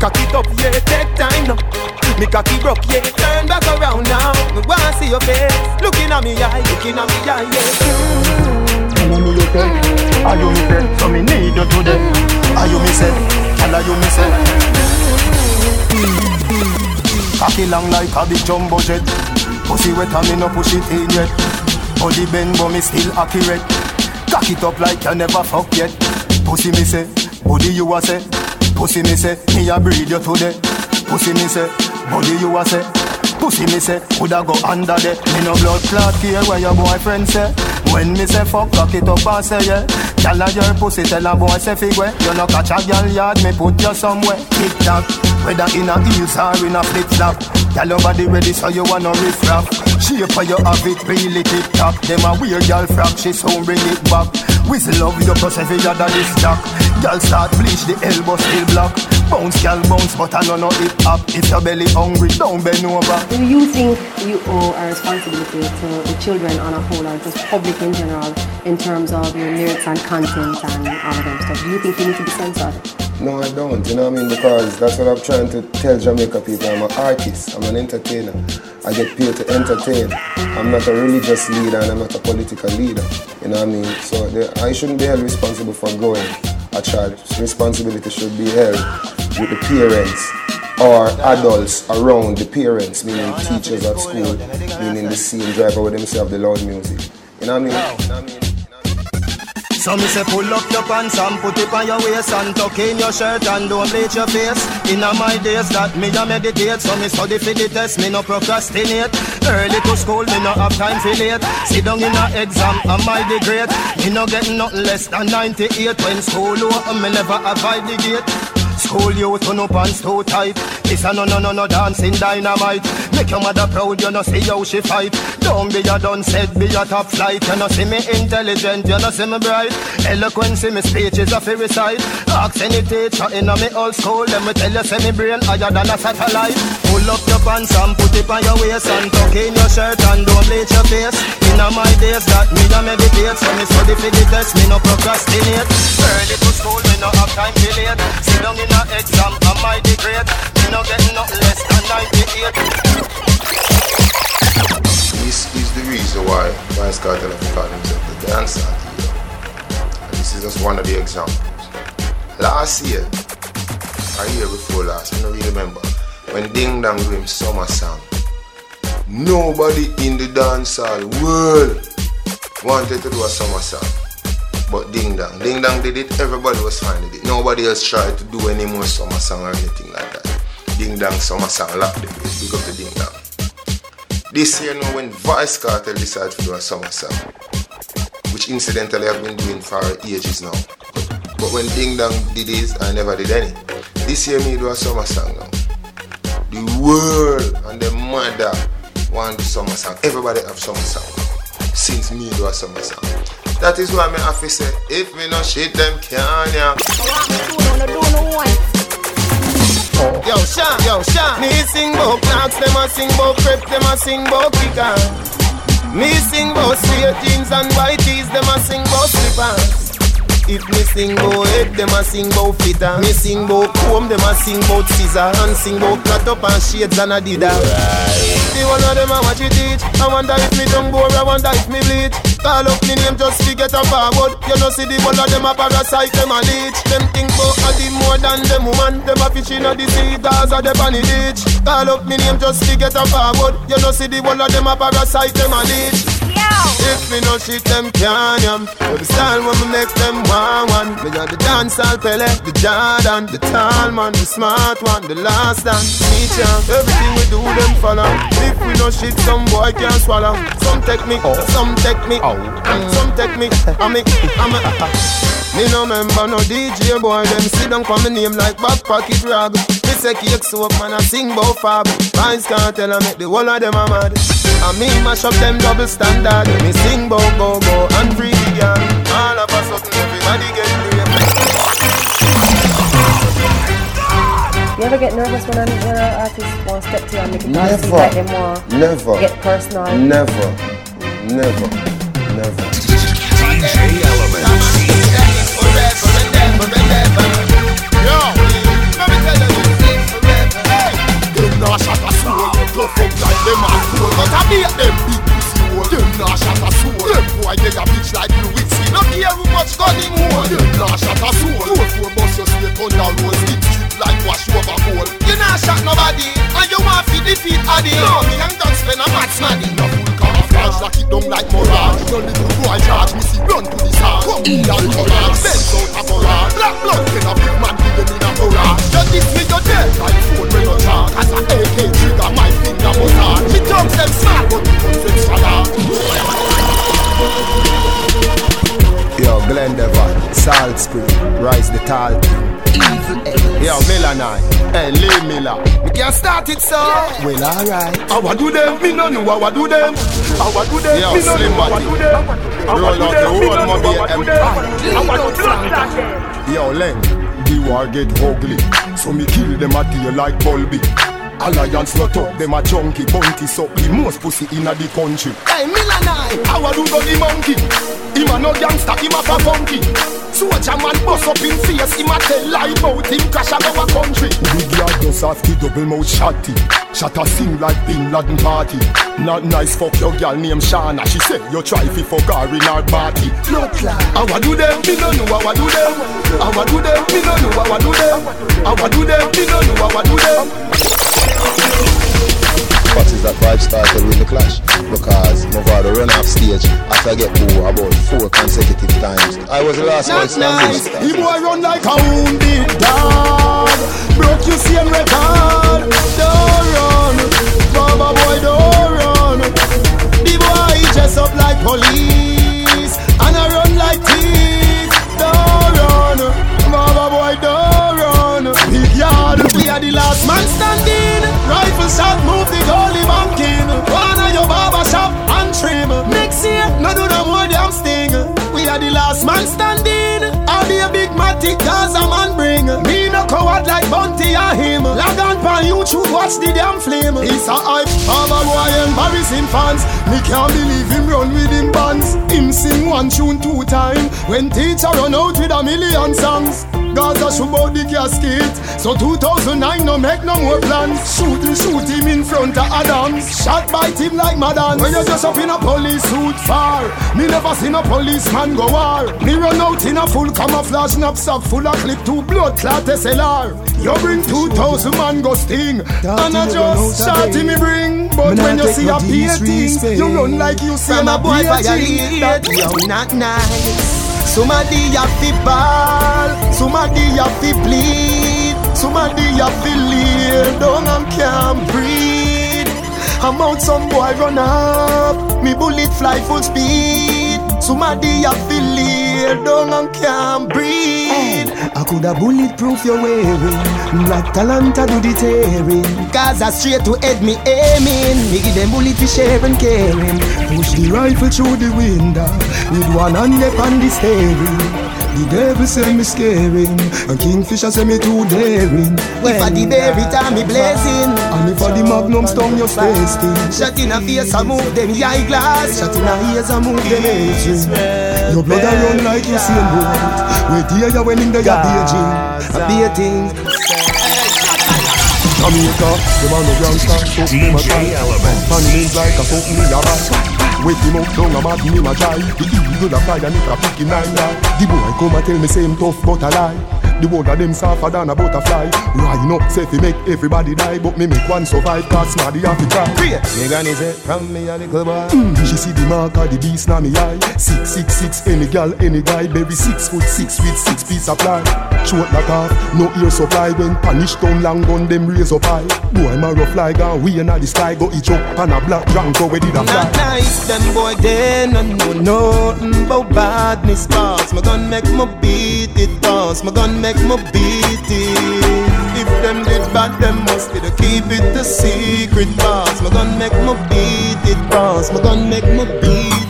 cock it up, yeah, take time now. Me cocky broke, yeah, turn back around now. Me wanna see your face, looking at me eye, looking at me eye, yeah. Tell me you say, are you me say? So me need you today. Are you me say? Tell you me say. Cocky long like a big jumbo jet. Pussy wet and me no push it in yet. Body bend but me still accurate. Cock it up like you never fuck yet. Pussy me say, body you a say. Pussy me say, me a breed you today. Pussy me say, body you a say. Pussy me say, woulda go under there. Me no blood clot care where your boyfriend say. When me say fuck, cock it up and say yeah. Gyal a your pussy, tell a boy say figure. You no catch a gyal yard, me put you somewhere. Tick tock, whether in a heels or in a flip flop. Gyal your body ready, so you wanna riff raff. Shape for you have it really tip top. Them a weird gyal frack, she soon bring it back. Whistle love you plus every other this jack. Gyal start bleach, the elbow still block. Bounce, gyal bounce, but I know no hip hop. If your belly hungry, don't bend over. Do you think you owe a responsibility to the children on a whole or just public in general in terms of your lyrics and content and all of them stuff? Do you think you need to be censored? No, I don't. You know what I mean? Because that's what I'm trying to tell Jamaica people. I'm an artist. I'm an entertainer. I get paid to entertain. I'm not a religious leader and I'm not a political leader. You know what I mean? So I shouldn't be held responsible for growing a child. Responsibility should be held with the parents or adults around the parents, meaning teachers at school, meaning the scene driver with themselves, the loud music. You know what I mean? You know what I mean? So me say pull up your pants and put it on your waist and tuck in your shirt and don't bleach your face. In my days that me a meditate, so me study for the test, me no procrastinate. Early to school, me no have time for late. Sit down in a exam, am I the great? Me no get nothing less than 98 when school open, me never avoid the gate. School you turn up pants too tight. This a no no no no dancing dynamite. Make your mother proud, you know see how she fight. Don't be a done said, be a top flight. You know see me intelligent, you know see me bright. Eloquence in me speech is a fairy side. Ask any teacher in a me old school, let me tell you, say me brain higher than a satellite. Pull up your pants and put it on your waist and tuck in your shirt and don't bleach your face. In my days that me a meditate, so me study for the test, me no procrastinate. Early to school, me no have time to late. Sit down in a exam, am I the great? Me no get nothing less than 98. This is the reason why Kartel have called himself the dancer hero. And this is just one of the examples. Last year, a year before last, I don't really remember, when Ding Dong do summer song, nobody in the dancehall world wanted to do a summer song. But Ding Dong, Ding Dong did it, everybody was fine with it. Nobody else tried to do any more summer song or anything like that. Ding Dong summer song, lock the place, big up the. This year now when Vybz Kartel decided to do a summer song, which incidentally I've been doing for ages now. But when Ding Dong did this, I never did any. This year me do a summer song now. The world and the mother want the summer song. Everybody have summer song since me do a summer song. That is why me have to say, if me no shit them can ya. Yo, Sean, yo, Sean. Me sing bout clocks, them a sing bout crepe, them a sing bout kicker. Me sing bout straight jeans and white tees, them a sing bout slippers. If me sing bout head, them a sing bout fitter. Me sing bout comb, them a sing bout scissor. And sing bout cut up and shades and adidas. The one of them a watch it teach. I wonder if me don't bore, I wonder if me bleach. Call up me name just to get a forward. You know see the one of them a parasite, them a leech. Them think bout a the more than them woman. Them a fish inna the sea, them on the beach. Call up me name just to get a forward. You know see the one of them a parasite, them a leech. If me no shit them can yam Every style when me make them one one. Me got the dancehall Pele, the Jordan The tall man, the smart one, the last dance. Me champ, everything we do them follow. If we no shit some boy can't swallow. Some take me, some take me. Mm, Some take me, I'm me, I me Me no member no DJ boy. Them sit down for me name like back pocket rag Me say cake soap man I sing bout fab. Vines can't tell I make the whole of them a mad And me mash up them double standard Me sing bout go go and free the girl All of a sudden everybody get brave You ever get nervous when another artist wants step to you and make it seem Never. like they more Never. get personal? Never. Never. Never. DJ Element. Them nah shot a soul, tough up like them a fool But I beat them big pussy hole. Them nah shot a soul, them boy they a bitch like Lewinsky No care who much gun him hold Them nah shot a soul, two four bust your straight on the road Skin strip like wash over bowl. You not shot nobody And you want to defeat Addy. No, me and God spend a match money No full camouflage, lock it down like mirage. No little boy charge, me see run to the side. Come in and collage, bend out a barrage Black blood, Salt Spring, Rise the Tall Evil Yo, Melanine, hey, Lee Miller. We can start it, so. Well, alright. I wa do them, me no know I wa do them. I wa do them, Yo, me no know I do them. Roll out the whole Mobile I Empire. them. I wa do blood clot. Yo, Len, the war get ugly. So me kill them at you like Bulby. Alliance not up, them a junkie, bunty suck the most pussy in the country. Hey, Milanai, how do the monkey? Him a no gangster, him a fa funky. Soldier man bust up in face, him a tell lie about him crash out our country. Big yard does have the double mouth shotty. Shot a sing like Bin Laden party. Not nice fuck your girl named Shana. She said you try fi fuck her in her party. Blood clot. How I do them? Me no know how I do them. How I do them? Me no know how I do them. How I do them? Me no know how I do them. What is that vibe started with the clash? Because Mavado run off stage after I get boo about four consecutive times. I was the last one nice. standing. He boy run like a wounded dog. Broke you same record. Don't run, Baba boy, don't run. The boy dress up like police and I run like thief. Don't run, Baba boy, don't run. Big yard, we are the last man standing. Rifle shot, move the goalie coward like Bunty or him. Log on pan YouTube, watch the damn flame. It's a hype, Baba boy embarrassing fans. Me can't believe him run with him bands. Him sing one tune two time. When teacher run out with a million songs. Gaza shoot out the casket. So 2009 no make no more plans Shoot him, shoot him in front of Adams Shot by him like Madden When you just up in a police suit far. Me never seen a policeman go war. Me run out in a full camouflage knapsack Full of clip to blood clot SLR You bring 2000 man go sting And I just shot him me bring. But Me when you see take a no painting. You run like you see From a a boy painting violate. Yo, not nice Somebody have to ball, somebody have to bleed, somebody have to lay down and can't breathe. I'm out some boy run up, me bullet fly full speed. Somebody have to lay down and can't breathe. Eh, I coulda bulletproof your wearing Like Talanta do the tearing Gaza straight to head me aiming. Me give them bullet for sharing caring Push the rifle through the window With one hand up on the steering The devil say me scaring And Kingfisher say me too daring. If I the berry time me blazing, And if I the magnum stone you tasting shot in a face I move them eyeglass. Shot in a ears I move them aging. Your blood a run like you seen boat Wait here you when in the ya Beijing. A baiting Jamaica, the man no gangsta, fuck me my tie. Man names like a fuck me a bad. Wake him up down a mat me my try. The eagle a fly and it a pick him nine. The boy come and tell me same tough but a lie. The word of them softer than a butterfly. Line up, say fi make everybody die, but me make one survive. Cause have to try. Create. Me granny say from me a little boy. Mm, she see the mark of the beast na me eye. Six six six, any gal, any guy, baby six foot six with six piece of ply. Short like off, no ear supply. When punish down long gun, them raise up high. Boy, my rough fly gone, we inna the sky, go each up and a black drunk go where did a Not fly. nice, them boy they no know nothing about badness pass. My gun make me beat it pass. My gun make me beat it. If them did bad, them must to keep it a secret pass. My gun make my beat it pass. My gun make my beat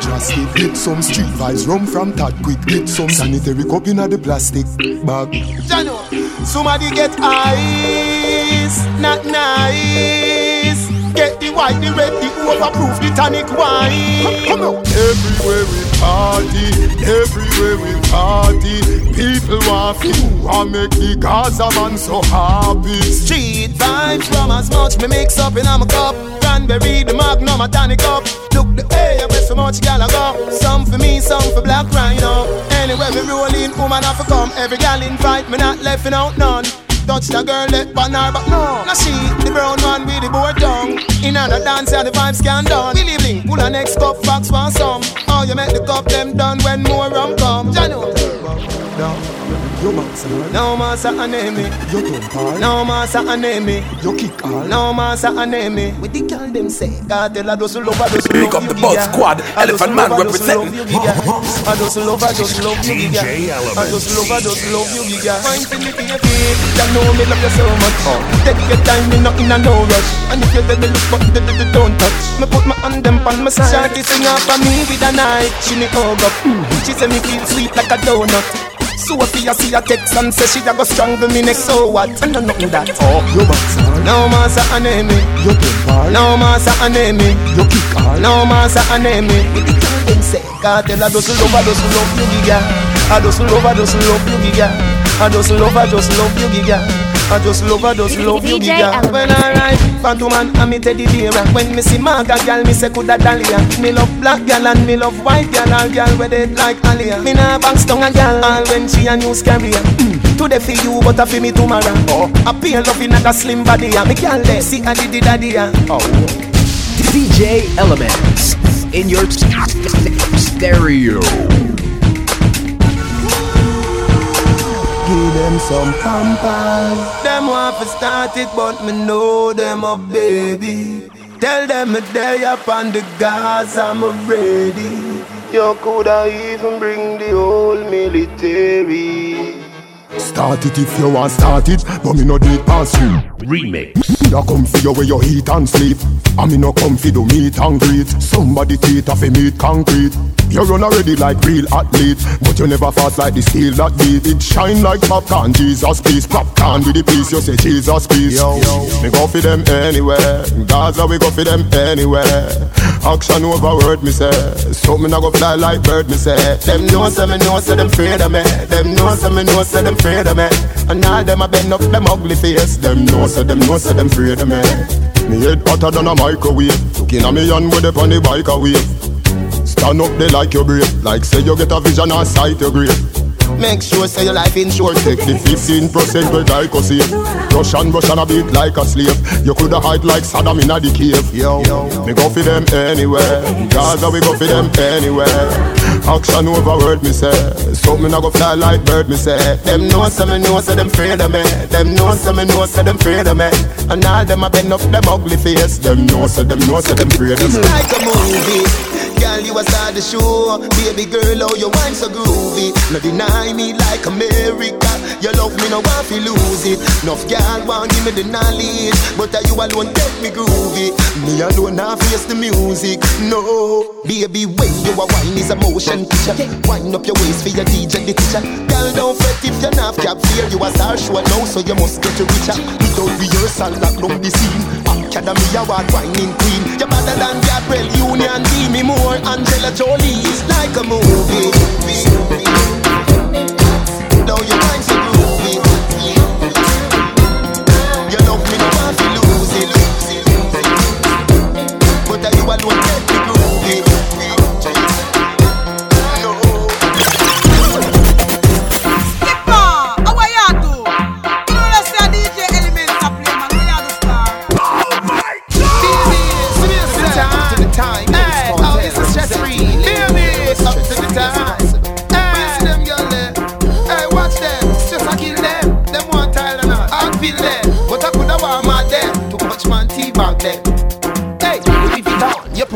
party get some street vibes, rum from Tad quick, get some sanitary cup inna the plastic bag. Jano, somebody get ice, not nice. Get the white, the red, the overproof, the tonic wine. Come on. Everywhere we party, everywhere we party, people want feel, want make the Gaza man so happy. Street vibes from as much me mix up in my cup. cranberry, the magnum, a tonic up. Look the way, I bet so much gal I go. Some for me, some for black rhino. Anyway, we rolling, woman have to come. Every gal invite me, not left out none. Touch the girl let pan her but no Now she, the brown one with the board tongue In the dance and the vibes can done We live pull a next cup, fox want some Oh, you make the cup them done when more rum come Jano You box No massa anemi You don't call No massa anemi You kick all. No massa anemi With the girl them say God tell a does love a does Big love up you the Buzz giga. Squad, A does Elephant love Man a does love representing. you giga. A does love a does love you giga. DJ A does love a does love you giga. Fine for me baby. You know me love you so much. Take your time me not in a no rush. And if you tell me look but the- the- the don't touch. Me put my hand them on my side. Shawty sing up for me with a knife She me hug up. She say me feel sweet like a donut Sophia see a text and say she a go strangle me next so what? And no nothing that. Oh, you box No massa anemi You don't call No massa anemi You kick all No massa anemi With the girl them say Kartel a does love a does love you giga I does love a does love you giga I does love a does love you giga I just love her, just love you, DJ giga. When I ride, Phantom man, and me teddy bear. When me see Maga gal, me say coulda Dahlia. Me love black gal and me love white gal. All gal with it like Alia. Me nah box tongue a gal, all when she a news carrier. Mm. Today for you, but I for me tomorrow. Oh, I pay love in a slim body. a. Me gal there, see a diddy daddy. a. Oh. DJ Elements in your stereo. Give them some pampas Them want to start it, but me know them a baby. Tell them me there up on the gas, I'm ready. You coulda even bring the whole military. Start it if you want start it But me no do it past you Remix. Me a come for you where you eat and sleep. I me no come for do meet and greet. Somebody teeth off a meat concrete. You run already like real athlete But you never fast like the steel that beat It. Shine like popcorn, Jesus peace Popcorn with the piece, you say Jesus peace Yo, me go for them anywhere. Gaza we go for them anywhere. Action over word me say. So me not go fly like bird me say. Them know say me know say them afraid of me. Them know say me know say them afraid of me. And all them a bend up them ugly face. Them know say them know say them afraid of me. Me head hotter than a microwave. Looking at me and with up on the bike a wave Stand up there like you're brave Like say you get a vision and sight your grave Make sure say your life insured. Take the 15% where I save Rush and rush and a beat like a slave. You coulda hide like Saddam in the cave. Yo, me go for them anywhere. Gaza we go for them anywhere. Action over word me say. So me not go fly like bird me say. Them know say me know say them afraid of me. Them know say me know say them afraid of me. And all them a bend up them ugly face. Them know say them know say them afraid of It's me like a movie. Girl, you a star the show. Baby girl, oh, your wine so groovy. No deny me like America. You love me, no want to lose it. Enough girl want give me the knowledge, but uh, you alone take me groovy. Me alone now face the music. No, baby, when you a wine is a motion picture. Wind up your waist for your DJ the teacher. Girl, don't fret if you're not cap fear. You a star show now, so you must get richer. Without rehearsal, lock down the scene. Academy award whining queen. You're better than Gabrielle Union, Demi Moore, Angela Jolie. is like a movie. Now you mind so groovy.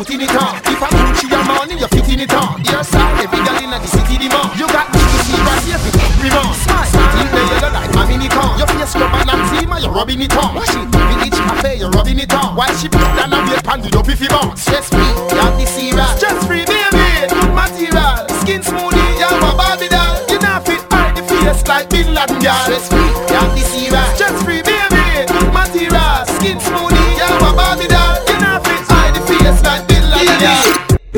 You put in it on. If I Gucci your money, you fit in it on. Your side, every girl in the city the more. You got me to see right here. Fit every month. Smile. Think they yellow like my mini con. Your face scrub and team, you're rubbing it on. Wash it. Village cafe, you're rubbing it on. Why she put down a wait pan, do up if you. Stress free, you have the serial. Stress free, baby. Good material. Skin smoothie, you have a Barbie doll. You not fit hide the face like Bin Laden, girl. Stress free,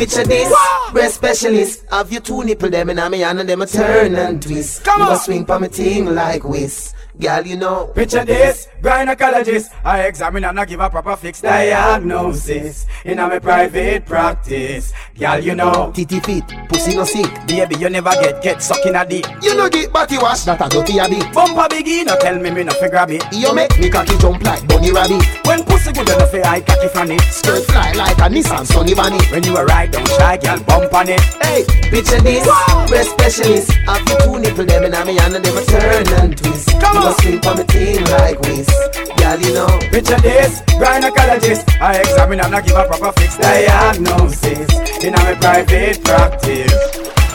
Picture this, breast specialist. Have you two nipple them in a me hand and them a turn and twist. Come you on. a swing pa me ting like whiz. Girl, you know. Picture this, gynecologist. I examine and I give a proper fixed diagnosis. In a my private practice. Girl, you know. Titty feet, pussy no sick. Baby, you never get get sucking a dick. You know get body wash, that a dirty a bit. Bumper biggie, no tell me me no fi grab it. You make me cocky jump like bunny rabbit. When pussy good enough, I cocky from it. Skirt fly like a Nissan Sunny Bunny. When you a ride, don't shy, girl, bump on it. Hey, picture this, breast specialist. Have you two nipple them in a me and them a turn and twist. Come on. A swing pa me ting like whiz. Girl, you know. Picture this, gynecologist. I examine and I give a proper fixed diagnosis. In a my private practice.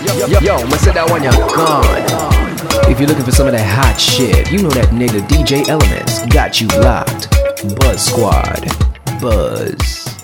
Yo, yo, yo, I said that one, you're gone. If you're looking for some of that hot shit, you know that nigga DJ Elements got you locked. Buzz Squad. Buzz.